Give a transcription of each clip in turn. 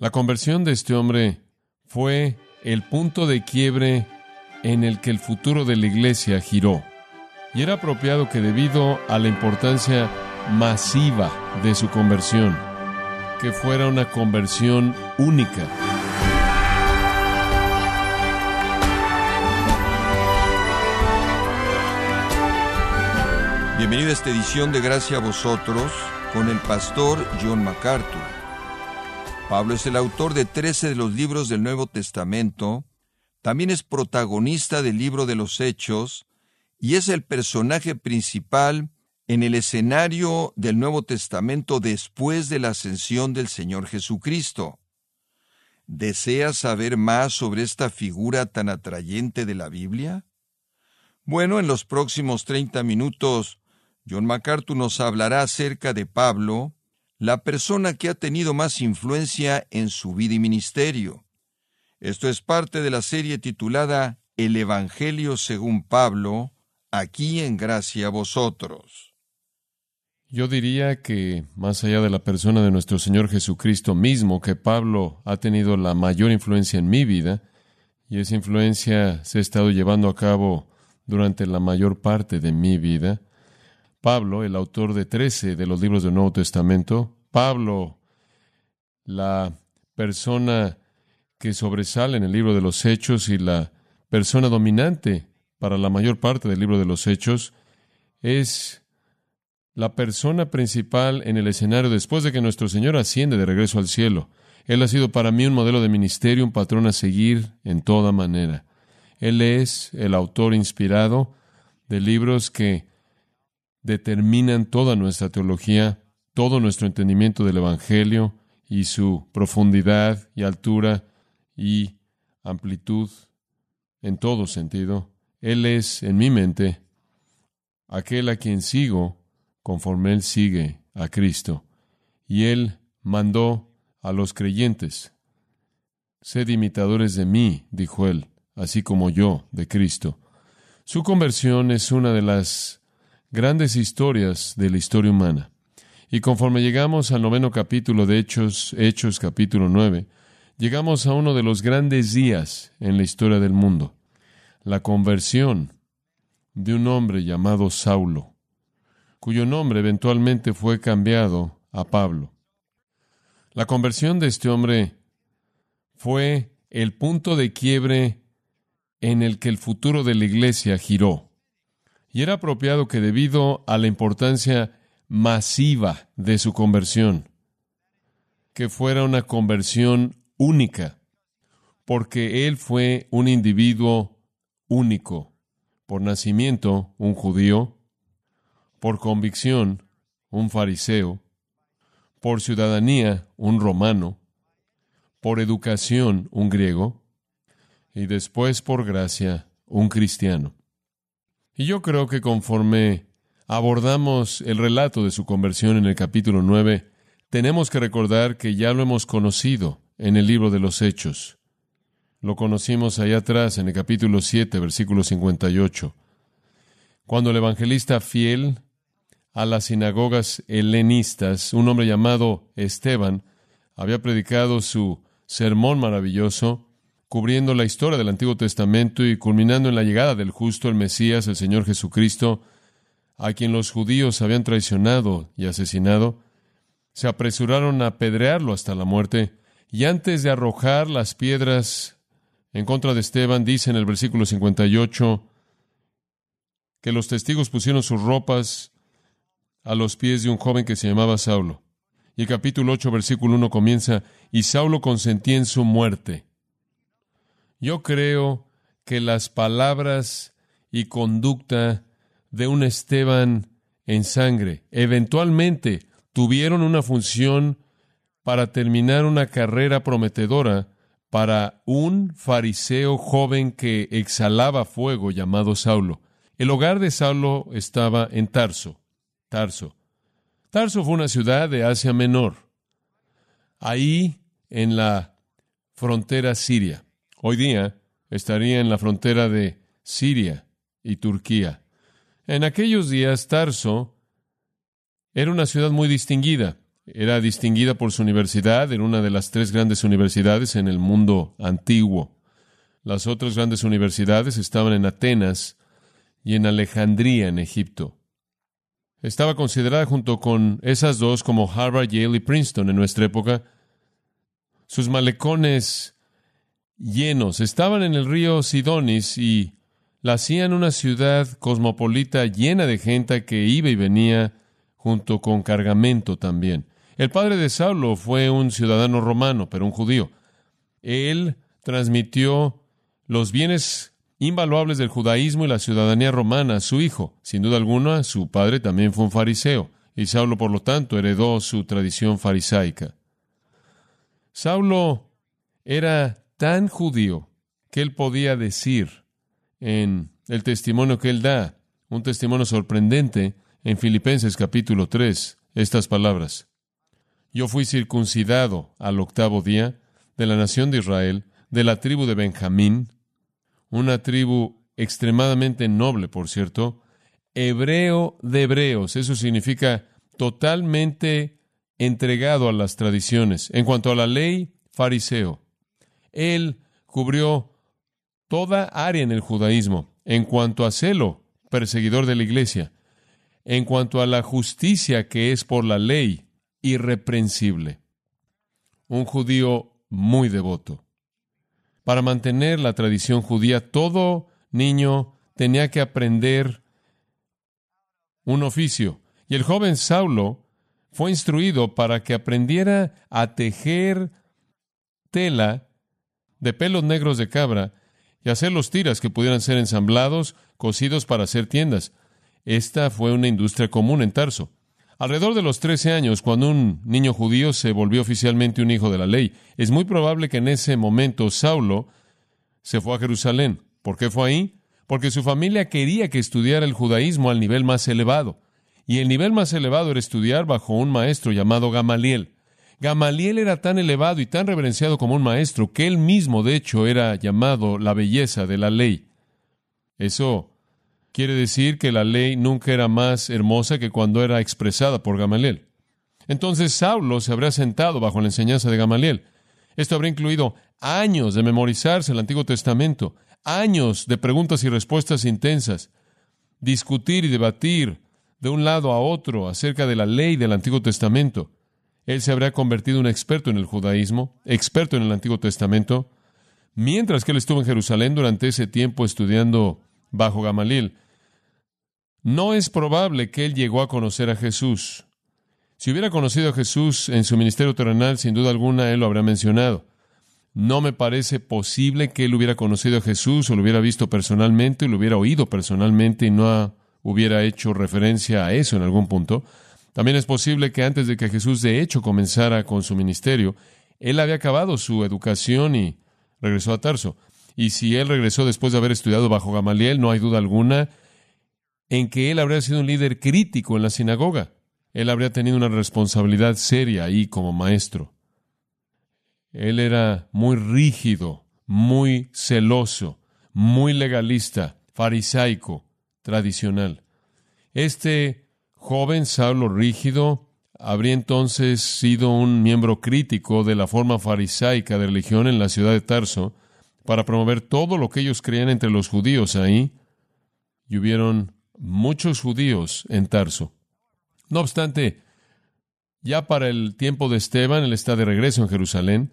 La conversión de este hombre fue el punto de quiebre en el que el futuro de la iglesia giró. Y era apropiado que debido a la importancia masiva de su conversión, que fuera una conversión única. Bienvenido a esta edición de Gracia a vosotros con el pastor John MacArthur. Pablo es el autor de 13 de los libros del Nuevo Testamento, también es protagonista del libro de los Hechos y es el personaje principal en el escenario del Nuevo Testamento después de la ascensión del Señor Jesucristo. ¿Deseas saber más sobre esta figura tan atrayente de la Biblia? Bueno, en los próximos 30 minutos, John MacArthur nos hablará acerca de Pablo, la persona que ha tenido más influencia en su vida y ministerio. Esto es parte de la serie titulada El Evangelio según Pablo, aquí en gracia a vosotros. Yo diría que, más allá de la persona de nuestro Señor Jesucristo mismo, que Pablo ha tenido la mayor influencia en mi vida, y esa influencia se ha estado llevando a cabo durante la mayor parte de mi vida, Pablo, el autor de trece de los libros del Nuevo Testamento, Pablo, la persona que sobresale en el libro de los Hechos y la persona dominante para la mayor parte del libro de los Hechos, es la persona principal en el escenario después de que nuestro Señor asciende de regreso al cielo. Él ha sido para mí un modelo de ministerio, un patrón a seguir en toda manera. Él es el autor inspirado de libros que determinan toda nuestra teología, todo nuestro entendimiento del Evangelio y su profundidad y altura y amplitud en todo sentido. Él es, en mi mente, aquel a quien sigo conforme Él sigue a Cristo. Y Él mandó a los creyentes, sed imitadores de mí, dijo Él, así como yo de Cristo. Su conversión es una de las grandes historias de la historia humana. Y conforme llegamos al noveno capítulo de Hechos, Hechos capítulo nueve, llegamos a uno de los grandes días en la historia del mundo, la conversión de un hombre llamado Saulo, cuyo nombre eventualmente fue cambiado a Pablo. La conversión de este hombre fue el punto de quiebre en el que el futuro de la iglesia giró. Y era apropiado que debido a la importancia masiva de su conversión, que fuera una conversión única, porque él fue un individuo único, por nacimiento un judío, por convicción un fariseo, por ciudadanía un romano, por educación un griego, y después por gracia un cristiano. Y yo creo que conforme abordamos el relato de su conversión en el capítulo 9, tenemos que recordar que ya lo hemos conocido en el libro de los Hechos. Lo conocimos allá atrás en el capítulo 7, versículo 58, cuando el evangelista fiel a las sinagogas helenistas, un hombre llamado Esteban, había predicado su sermón maravilloso cubriendo la historia del Antiguo Testamento y culminando en la llegada del justo, el Mesías, el Señor Jesucristo, a quien los judíos habían traicionado y asesinado, se apresuraron a apedrearlo hasta la muerte, y antes de arrojar las piedras en contra de Esteban, dice en el versículo 58 que los testigos pusieron sus ropas a los pies de un joven que se llamaba Saulo. Y el capítulo 8, versículo 1 comienza, y Saulo consentía en su muerte. Yo creo que las palabras y conducta de un Esteban en sangre eventualmente tuvieron una función para terminar una carrera prometedora para un fariseo joven que exhalaba fuego llamado Saulo. El hogar de Saulo estaba en Tarso. Tarso. Tarso fue una ciudad de Asia Menor, ahí en la frontera siria. Hoy día estaría en la frontera de Siria y Turquía. En aquellos días, Tarso era una ciudad muy distinguida. era distinguida por su universidad, era una de las tres grandes universidades en el mundo antiguo. Las otras grandes universidades estaban en Atenas y en Alejandría, en Egipto. Estaba considerada junto con esas dos como Harvard, Yale y Princeton en nuestra época. Sus malecones llenos estaban en el río Sidonis y la hacían una ciudad cosmopolita llena de gente que iba y venía junto con cargamento también. El padre de Saulo fue un ciudadano romano, pero un judío. Él transmitió los bienes invaluables del judaísmo y la ciudadanía romana a su hijo. Sin duda alguna, su padre también fue un fariseo, y Saulo, por lo tanto, heredó su tradición farisaica. Saulo era tan judío que él podía decir en el testimonio que él da, un testimonio sorprendente en Filipenses capítulo 3, estas palabras. Yo fui circuncidado al octavo día de la nación de Israel, de la tribu de Benjamín, una tribu extremadamente noble, por cierto, hebreo de hebreos, eso significa totalmente entregado a las tradiciones. En cuanto a la ley, fariseo. Él cubrió toda área en el judaísmo. En cuanto a celo, perseguidor de la iglesia. En cuanto a la justicia que es por la ley, irreprensible. Un judío muy devoto. Para mantener la tradición judía, todo niño tenía que aprender un oficio. Y el joven Saulo fue instruido para que aprendiera a tejer tela de pelos negros de cabra y hacer los tiras que pudieran ser ensamblados, cosidos para hacer tiendas. Esta fue una industria común en Tarso. Alrededor de los trece años, cuando un niño judío se volvió oficialmente un hijo de la ley, es muy probable que en ese momento Saulo se fue a Jerusalén. ¿Por qué fue ahí? Porque su familia quería que estudiara el judaísmo al nivel más elevado. Y el nivel más elevado era estudiar bajo un maestro llamado Gamaliel. Gamaliel era tan elevado y tan reverenciado como un maestro que él mismo, de hecho, era llamado la belleza de la ley. Eso quiere decir que la ley nunca era más hermosa que cuando era expresada por Gamaliel. Entonces Saulo se habría sentado bajo la enseñanza de Gamaliel. Esto habría incluido años de memorizarse el Antiguo Testamento, años de preguntas y respuestas intensas, discutir y debatir de un lado a otro acerca de la ley del Antiguo Testamento. Él se habría convertido en un experto en el judaísmo, experto en el Antiguo Testamento, mientras que él estuvo en Jerusalén durante ese tiempo estudiando bajo Gamaliel. No es probable que él llegó a conocer a Jesús. Si hubiera conocido a Jesús en su ministerio terrenal, sin duda alguna él lo habría mencionado. No me parece posible que él hubiera conocido a Jesús o lo hubiera visto personalmente o lo hubiera oído personalmente y no hubiera hecho referencia a eso en algún punto. También es posible que antes de que Jesús de hecho comenzara con su ministerio, él había acabado su educación y regresó a Tarso. Y si él regresó después de haber estudiado bajo Gamaliel, no hay duda alguna en que él habría sido un líder crítico en la sinagoga. Él habría tenido una responsabilidad seria ahí como maestro. Él era muy rígido, muy celoso, muy legalista, farisaico, tradicional. Este joven Saulo rígido habría entonces sido un miembro crítico de la forma farisaica de religión en la ciudad de Tarso para promover todo lo que ellos creían entre los judíos ahí, y hubieron muchos judíos en Tarso. No obstante, ya para el tiempo de Esteban, él está de regreso en Jerusalén.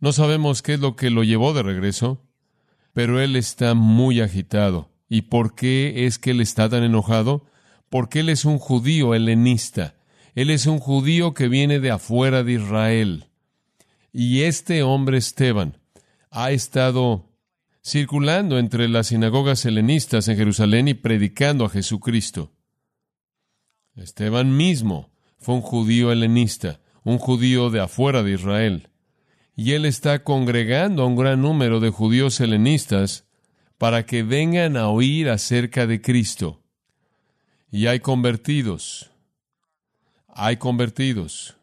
No sabemos qué es lo que lo llevó de regreso, pero él está muy agitado. ¿Y por qué es que él está tan enojado? Porque él es un judío helenista. Él es un judío que viene de afuera de Israel. Y este hombre Esteban ha estado circulando entre las sinagogas helenistas en Jerusalén y predicando a Jesucristo. Esteban mismo fue un judío helenista, un judío de afuera de Israel. Y él está congregando a un gran número de judíos helenistas para que vengan a oír acerca de Cristo. Y hay convertidos. Hay convertidos.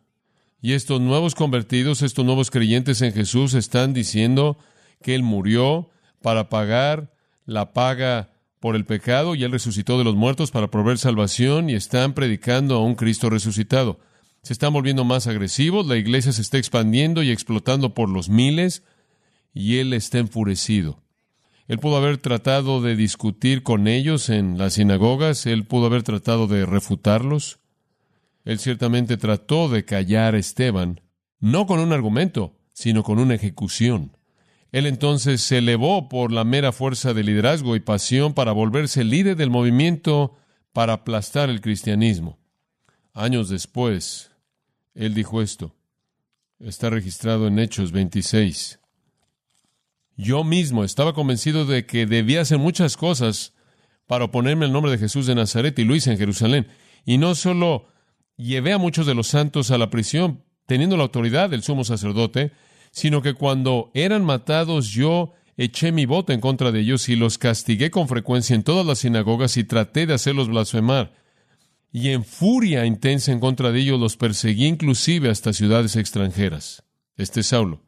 Y estos nuevos convertidos, estos nuevos creyentes en Jesús están diciendo que Él murió para pagar la paga por el pecado y Él resucitó de los muertos para proveer salvación y están predicando a un Cristo resucitado. se están volviendo más agresivos, la iglesia se está expandiendo y explotando por los miles, y él está enfurecido. Él pudo haber tratado de discutir con ellos en las sinagogas, él pudo haber tratado de refutarlos. Él ciertamente trató de callar a Esteban, no con un argumento, sino con una ejecución. Él entonces se elevó por la mera fuerza de liderazgo y pasión para volverse líder del movimiento para aplastar el cristianismo. Años después, él dijo esto. Está registrado en Hechos 26. Yo mismo estaba convencido de que debía hacer muchas cosas para oponerme al nombre de Jesús de Nazaret y lo hice en Jerusalén. Y no solo llevé a muchos de los santos a la prisión, teniendo la autoridad del sumo sacerdote, sino que cuando eran matados yo eché mi voto en contra de ellos y los castigué con frecuencia en todas las sinagogas y traté de hacerlos blasfemar. Y en furia intensa en contra de ellos los perseguí inclusive hasta ciudades extranjeras. Este Saulo.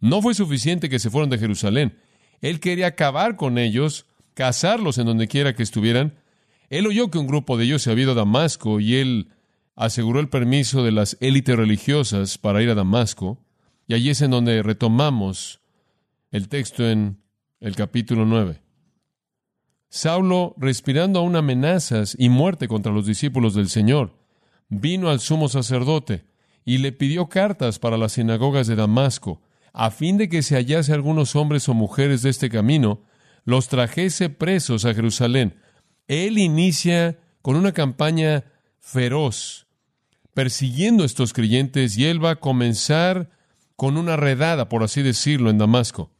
No fue suficiente que se fueran de Jerusalén. Él quería acabar con ellos, cazarlos en donde quiera que estuvieran. Él oyó que un grupo de ellos se había ido a Damasco y él aseguró el permiso de las élites religiosas para ir a Damasco. Y allí es en donde retomamos el texto en el capítulo 9. Saulo, respirando aún amenazas y muerte contra los discípulos del Señor, vino al sumo sacerdote y le pidió cartas para las sinagogas de Damasco, a fin de que se hallase algunos hombres o mujeres de este camino, los trajese presos a Jerusalén. Él inicia con una campaña feroz, persiguiendo estos creyentes, y él va a comenzar con una redada, por así decirlo, en Damasco.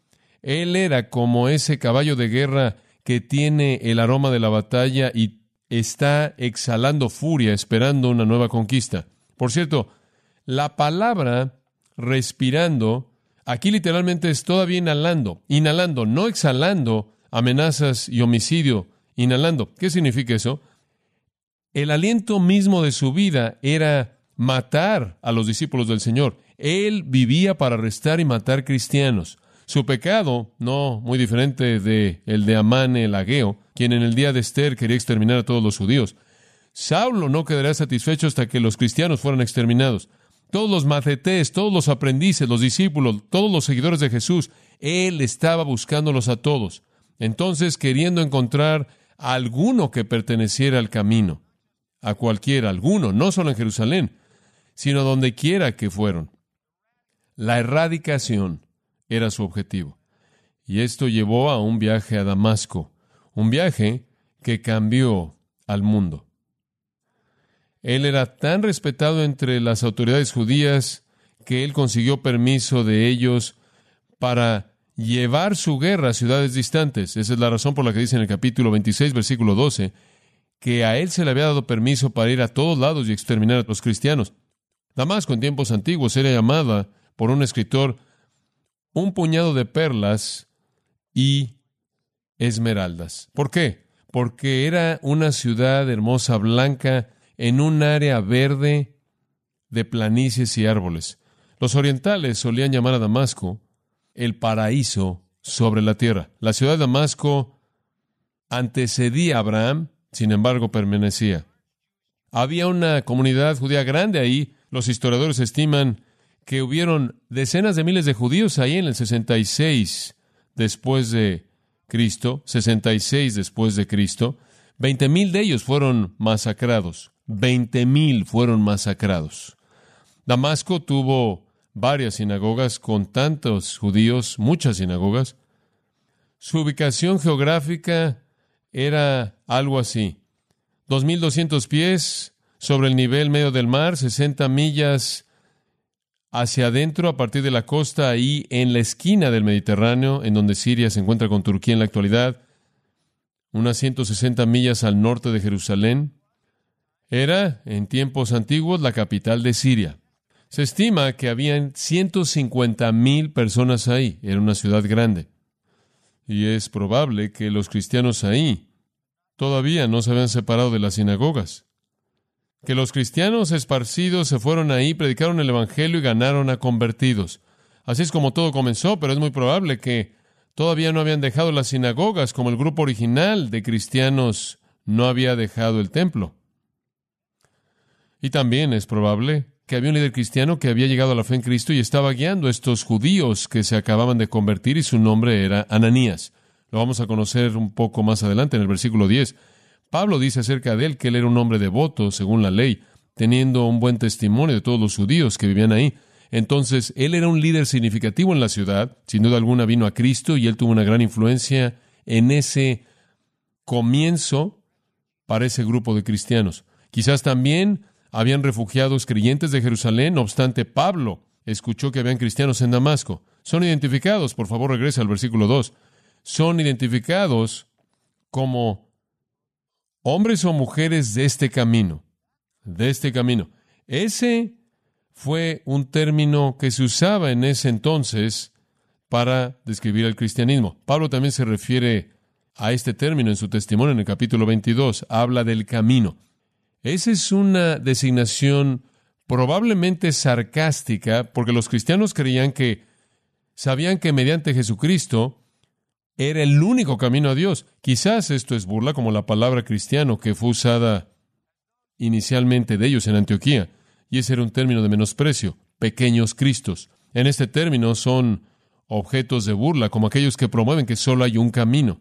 Él era como ese caballo de guerra que tiene el aroma de la batalla y está exhalando furia, esperando una nueva conquista. Por cierto, la palabra respirando Aquí literalmente es todavía inhalando, inhalando, no exhalando amenazas y homicidio, inhalando. ¿Qué significa eso? El aliento mismo de su vida era matar a los discípulos del Señor. Él vivía para arrestar y matar cristianos. Su pecado, no muy diferente de el de Amán el Ageo, quien en el día de Esther quería exterminar a todos los judíos. Saulo no quedaría satisfecho hasta que los cristianos fueran exterminados todos los macetés, todos los aprendices, los discípulos, todos los seguidores de Jesús, Él estaba buscándolos a todos. Entonces, queriendo encontrar a alguno que perteneciera al camino, a cualquiera, alguno, no solo en Jerusalén, sino donde quiera que fueron. La erradicación era su objetivo. Y esto llevó a un viaje a Damasco, un viaje que cambió al mundo. Él era tan respetado entre las autoridades judías que él consiguió permiso de ellos para llevar su guerra a ciudades distantes. Esa es la razón por la que dice en el capítulo 26, versículo 12, que a él se le había dado permiso para ir a todos lados y exterminar a los cristianos. Damasco en tiempos antiguos era llamada por un escritor un puñado de perlas y esmeraldas. ¿Por qué? Porque era una ciudad hermosa, blanca, en un área verde de planicies y árboles. Los orientales solían llamar a Damasco el paraíso sobre la tierra. La ciudad de Damasco antecedía a Abraham, sin embargo permanecía. Había una comunidad judía grande ahí. Los historiadores estiman que hubieron decenas de miles de judíos ahí en el 66 después de Cristo, 66 después de Cristo. Veinte mil de ellos fueron masacrados. Veinte mil fueron masacrados. Damasco tuvo varias sinagogas con tantos judíos, muchas sinagogas. Su ubicación geográfica era algo así. 2.200 pies sobre el nivel medio del mar, 60 millas hacia adentro a partir de la costa, ahí en la esquina del Mediterráneo, en donde Siria se encuentra con Turquía en la actualidad, unas 160 millas al norte de Jerusalén, era, en tiempos antiguos, la capital de Siria. Se estima que habían 150 mil personas ahí. Era una ciudad grande. Y es probable que los cristianos ahí todavía no se habían separado de las sinagogas. Que los cristianos esparcidos se fueron ahí, predicaron el Evangelio y ganaron a convertidos. Así es como todo comenzó, pero es muy probable que todavía no habían dejado las sinagogas, como el grupo original de cristianos no había dejado el templo. Y también es probable que había un líder cristiano que había llegado a la fe en Cristo y estaba guiando a estos judíos que se acababan de convertir y su nombre era Ananías. Lo vamos a conocer un poco más adelante en el versículo 10. Pablo dice acerca de él que él era un hombre devoto según la ley, teniendo un buen testimonio de todos los judíos que vivían ahí. Entonces, él era un líder significativo en la ciudad, sin duda alguna vino a Cristo y él tuvo una gran influencia en ese comienzo para ese grupo de cristianos. Quizás también habían refugiados creyentes de Jerusalén, no obstante, Pablo escuchó que habían cristianos en Damasco. Son identificados, por favor regresa al versículo 2, son identificados como hombres o mujeres de este camino, de este camino. Ese fue un término que se usaba en ese entonces para describir el cristianismo. Pablo también se refiere a este término en su testimonio en el capítulo 22. Habla del camino. Esa es una designación probablemente sarcástica, porque los cristianos creían que sabían que mediante Jesucristo era el único camino a Dios. Quizás esto es burla, como la palabra cristiano que fue usada inicialmente de ellos en Antioquía, y ese era un término de menosprecio, pequeños cristos. En este término son objetos de burla, como aquellos que promueven que solo hay un camino.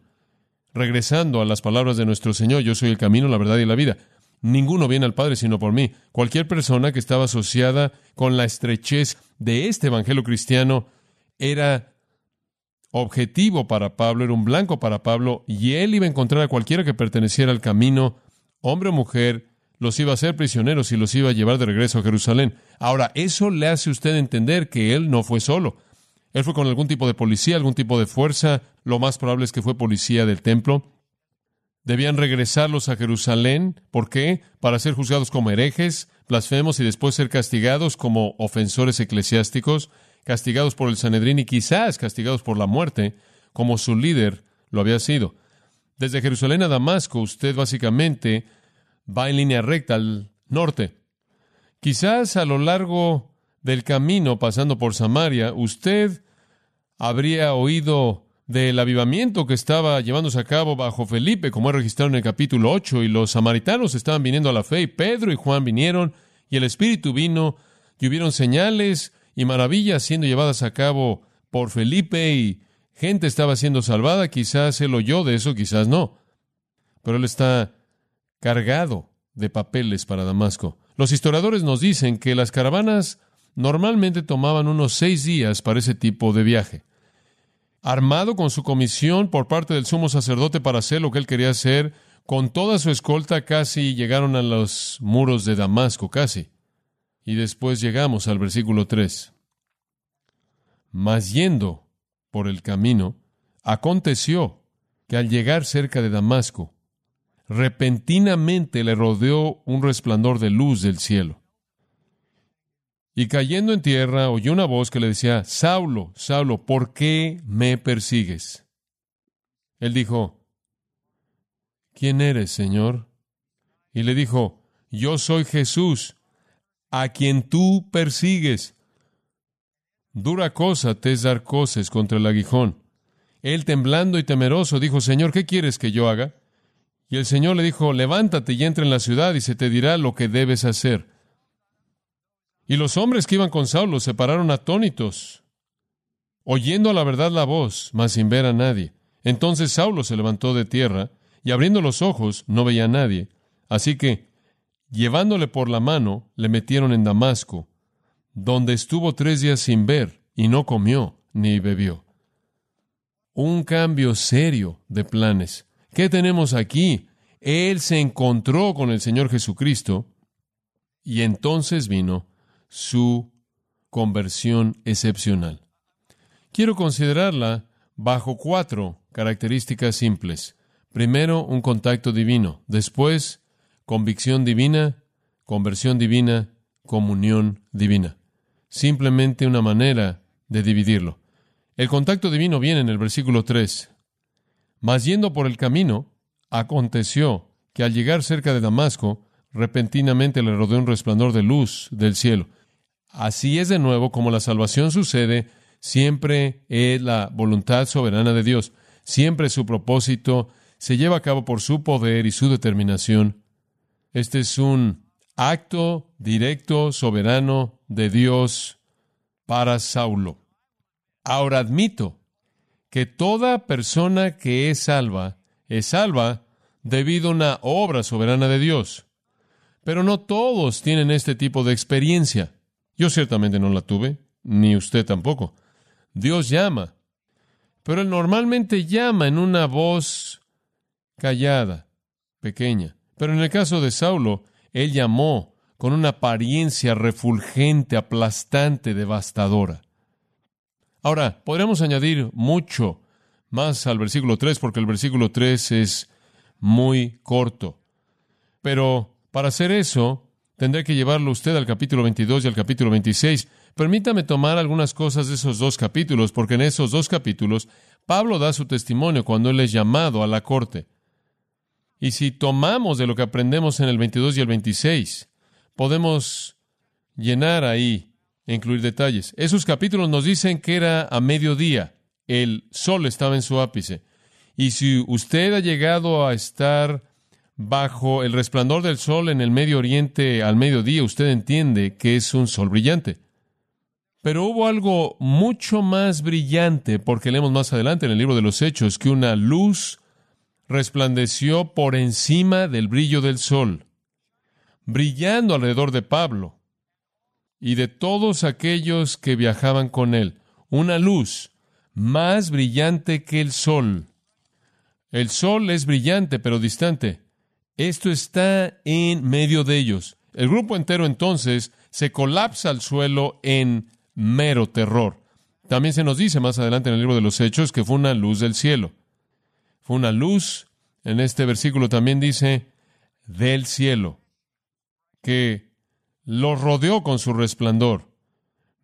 Regresando a las palabras de nuestro Señor, yo soy el camino, la verdad y la vida. Ninguno viene al Padre sino por mí. Cualquier persona que estaba asociada con la estrechez de este Evangelio cristiano era objetivo para Pablo, era un blanco para Pablo, y él iba a encontrar a cualquiera que perteneciera al camino, hombre o mujer, los iba a hacer prisioneros y los iba a llevar de regreso a Jerusalén. Ahora, eso le hace usted entender que él no fue solo. Él fue con algún tipo de policía, algún tipo de fuerza, lo más probable es que fue policía del templo. Debían regresarlos a Jerusalén. ¿Por qué? Para ser juzgados como herejes, blasfemos y después ser castigados como ofensores eclesiásticos, castigados por el Sanedrín y quizás castigados por la muerte, como su líder lo había sido. Desde Jerusalén a Damasco, usted básicamente va en línea recta al norte. Quizás a lo largo del camino, pasando por Samaria, usted habría oído del avivamiento que estaba llevándose a cabo bajo Felipe, como es registrado en el capítulo 8, y los samaritanos estaban viniendo a la fe, y Pedro y Juan vinieron, y el Espíritu vino, y hubieron señales y maravillas siendo llevadas a cabo por Felipe, y gente estaba siendo salvada, quizás él oyó de eso, quizás no, pero él está cargado de papeles para Damasco. Los historiadores nos dicen que las caravanas normalmente tomaban unos seis días para ese tipo de viaje. Armado con su comisión por parte del sumo sacerdote para hacer lo que él quería hacer, con toda su escolta casi llegaron a los muros de Damasco, casi. Y después llegamos al versículo 3. Mas yendo por el camino, aconteció que al llegar cerca de Damasco, repentinamente le rodeó un resplandor de luz del cielo. Y cayendo en tierra, oyó una voz que le decía, Saulo, Saulo, ¿por qué me persigues? Él dijo, ¿quién eres, Señor? Y le dijo, yo soy Jesús, a quien tú persigues. Dura cosa te es dar coces contra el aguijón. Él, temblando y temeroso, dijo, Señor, ¿qué quieres que yo haga? Y el Señor le dijo, levántate y entra en la ciudad y se te dirá lo que debes hacer. Y los hombres que iban con Saulo se pararon atónitos, oyendo a la verdad la voz, mas sin ver a nadie. Entonces Saulo se levantó de tierra, y abriendo los ojos no veía a nadie. Así que, llevándole por la mano, le metieron en Damasco, donde estuvo tres días sin ver, y no comió ni bebió. Un cambio serio de planes. ¿Qué tenemos aquí? Él se encontró con el Señor Jesucristo, y entonces vino su conversión excepcional. Quiero considerarla bajo cuatro características simples. Primero, un contacto divino. Después, convicción divina, conversión divina, comunión divina. Simplemente una manera de dividirlo. El contacto divino viene en el versículo 3. Mas yendo por el camino, aconteció que al llegar cerca de Damasco, repentinamente le rodeó un resplandor de luz del cielo. Así es de nuevo como la salvación sucede, siempre es la voluntad soberana de Dios, siempre su propósito se lleva a cabo por su poder y su determinación. Este es un acto directo, soberano de Dios para Saulo. Ahora admito que toda persona que es salva es salva debido a una obra soberana de Dios. Pero no todos tienen este tipo de experiencia. Yo ciertamente no la tuve, ni usted tampoco. Dios llama, pero Él normalmente llama en una voz callada, pequeña. Pero en el caso de Saulo, Él llamó con una apariencia refulgente, aplastante, devastadora. Ahora, podríamos añadir mucho más al versículo 3, porque el versículo 3 es muy corto. Pero para hacer eso, tendré que llevarlo usted al capítulo 22 y al capítulo 26. Permítame tomar algunas cosas de esos dos capítulos, porque en esos dos capítulos Pablo da su testimonio cuando él es llamado a la corte. Y si tomamos de lo que aprendemos en el 22 y el 26, podemos llenar ahí incluir detalles. Esos capítulos nos dicen que era a mediodía, el sol estaba en su ápice. Y si usted ha llegado a estar bajo el resplandor del sol en el Medio Oriente al mediodía, usted entiende que es un sol brillante. Pero hubo algo mucho más brillante, porque leemos más adelante en el libro de los Hechos, que una luz resplandeció por encima del brillo del sol, brillando alrededor de Pablo y de todos aquellos que viajaban con él, una luz más brillante que el sol. El sol es brillante pero distante. Esto está en medio de ellos. El grupo entero entonces se colapsa al suelo en mero terror. También se nos dice más adelante en el libro de los Hechos que fue una luz del cielo. Fue una luz, en este versículo también dice, del cielo, que los rodeó con su resplandor,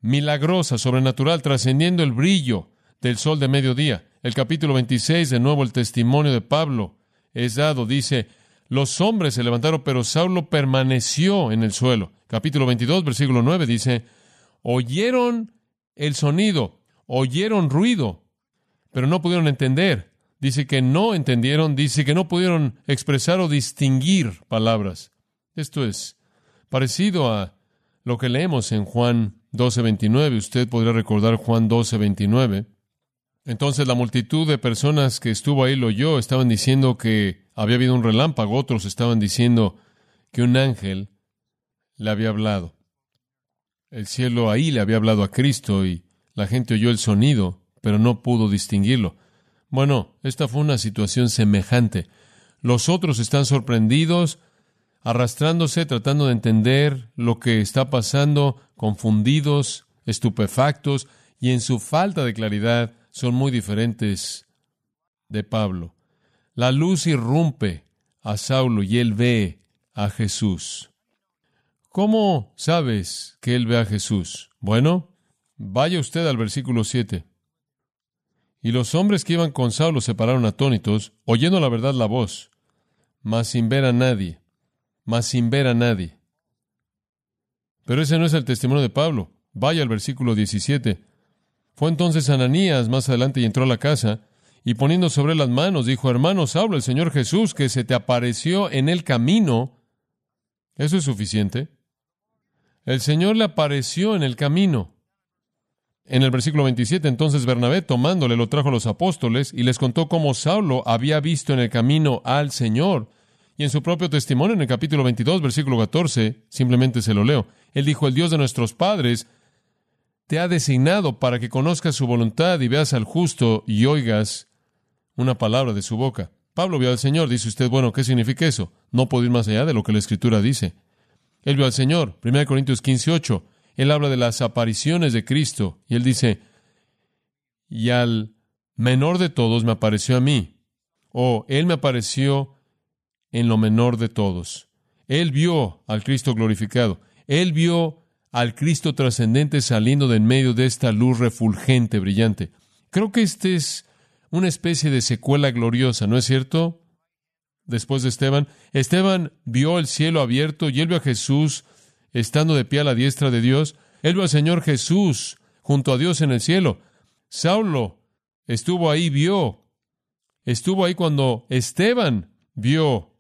milagrosa, sobrenatural, trascendiendo el brillo del sol de mediodía. El capítulo 26, de nuevo el testimonio de Pablo es dado, dice, los hombres se levantaron, pero Saulo permaneció en el suelo. Capítulo 22, versículo 9 dice, oyeron el sonido, oyeron ruido, pero no pudieron entender. Dice que no entendieron, dice que no pudieron expresar o distinguir palabras. Esto es parecido a lo que leemos en Juan 12:29. Usted podría recordar Juan 12:29. Entonces la multitud de personas que estuvo ahí lo oyó, estaban diciendo que había habido un relámpago, otros estaban diciendo que un ángel le había hablado. El cielo ahí le había hablado a Cristo y la gente oyó el sonido, pero no pudo distinguirlo. Bueno, esta fue una situación semejante. Los otros están sorprendidos, arrastrándose, tratando de entender lo que está pasando, confundidos, estupefactos, y en su falta de claridad son muy diferentes de Pablo. La luz irrumpe a Saulo y él ve a Jesús. ¿Cómo sabes que él ve a Jesús? Bueno, vaya usted al versículo 7. Y los hombres que iban con Saulo se pararon atónitos, oyendo la verdad la voz, mas sin ver a nadie, mas sin ver a nadie. Pero ese no es el testimonio de Pablo. Vaya al versículo 17. Fue entonces Ananías más adelante y entró a la casa, y poniendo sobre las manos, dijo, hermano Saulo, el Señor Jesús, que se te apareció en el camino. ¿Eso es suficiente? El Señor le apareció en el camino. En el versículo 27, entonces Bernabé, tomándole, lo trajo a los apóstoles y les contó cómo Saulo había visto en el camino al Señor. Y en su propio testimonio, en el capítulo 22, versículo 14, simplemente se lo leo. Él dijo, el Dios de nuestros padres te ha designado para que conozcas su voluntad y veas al justo y oigas una palabra de su boca. Pablo vio al Señor, dice usted, bueno, ¿qué significa eso? No puedo ir más allá de lo que la Escritura dice. Él vio al Señor. 1 Corintios 15, 8. Él habla de las apariciones de Cristo y él dice, y al menor de todos me apareció a mí, o él me apareció en lo menor de todos. Él vio al Cristo glorificado. Él vio al Cristo trascendente saliendo de en medio de esta luz refulgente, brillante. Creo que este es una especie de secuela gloriosa, ¿no es cierto? después de Esteban. Esteban vio el cielo abierto y él vio a Jesús estando de pie a la diestra de Dios. Él vio al Señor Jesús junto a Dios en el cielo. Saulo estuvo ahí, vio. Estuvo ahí cuando Esteban vio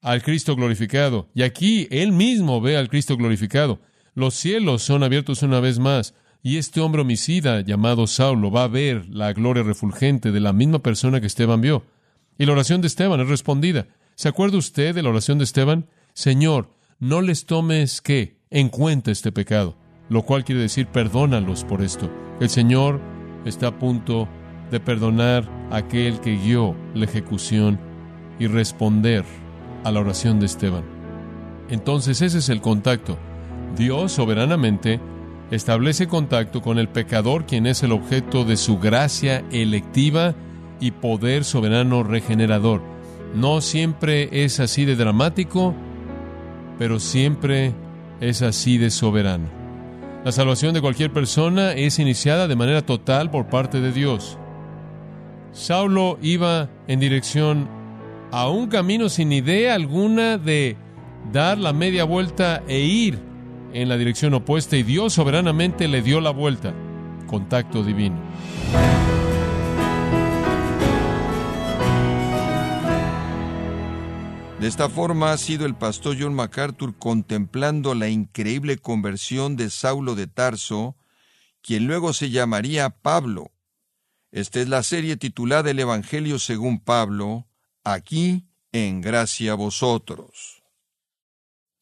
al Cristo glorificado. Y aquí él mismo ve al Cristo glorificado. Los cielos son abiertos una vez más. Y este hombre homicida llamado Saulo va a ver la gloria refulgente de la misma persona que Esteban vio. Y la oración de Esteban es respondida. ¿Se acuerda usted de la oración de Esteban? Señor, no les tomes que en cuenta este pecado, lo cual quiere decir perdónalos por esto. El Señor está a punto de perdonar a aquel que guió la ejecución y responder a la oración de Esteban. Entonces ese es el contacto. Dios soberanamente establece contacto con el pecador, quien es el objeto de su gracia electiva y poder soberano regenerador. No siempre es así de dramático, pero siempre es así de soberano. La salvación de cualquier persona es iniciada de manera total por parte de Dios. Saulo iba en dirección a un camino sin idea alguna de dar la media vuelta e ir en la dirección opuesta y Dios soberanamente le dio la vuelta. Contacto divino. De esta forma ha sido el pastor John MacArthur contemplando la increíble conversión de Saulo de Tarso, quien luego se llamaría Pablo. Esta es la serie titulada El Evangelio según Pablo, aquí en gracia a vosotros.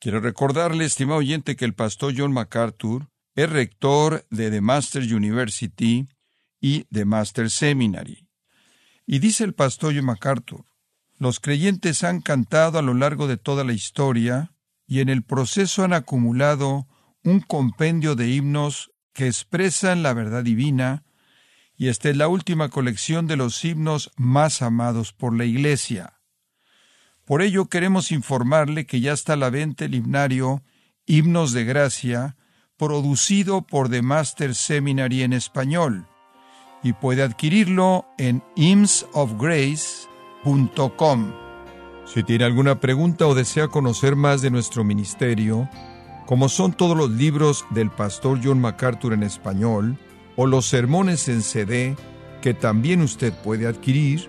Quiero recordarle, estimado oyente, que el pastor John MacArthur es rector de The Master University y The Master Seminary. Y dice el pastor John MacArthur, los creyentes han cantado a lo largo de toda la historia y en el proceso han acumulado un compendio de himnos que expresan la verdad divina, y esta es la última colección de los himnos más amados por la Iglesia. Por ello queremos informarle que ya está a la venta el himnario Himnos de Gracia, producido por The Master Seminary en español, y puede adquirirlo en hymnsofgrace.com. Si tiene alguna pregunta o desea conocer más de nuestro ministerio, como son todos los libros del pastor John MacArthur en español, o los sermones en CD, que también usted puede adquirir,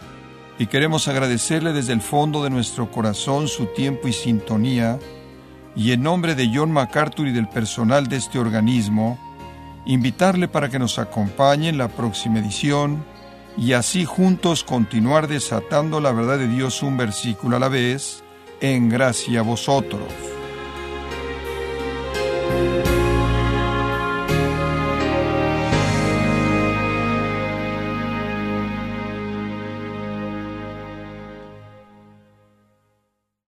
y queremos agradecerle desde el fondo de nuestro corazón su tiempo y sintonía, y en nombre de John MacArthur y del personal de este organismo, invitarle para que nos acompañe en la próxima edición y así juntos continuar desatando la verdad de Dios un versículo a la vez, en gracia a vosotros.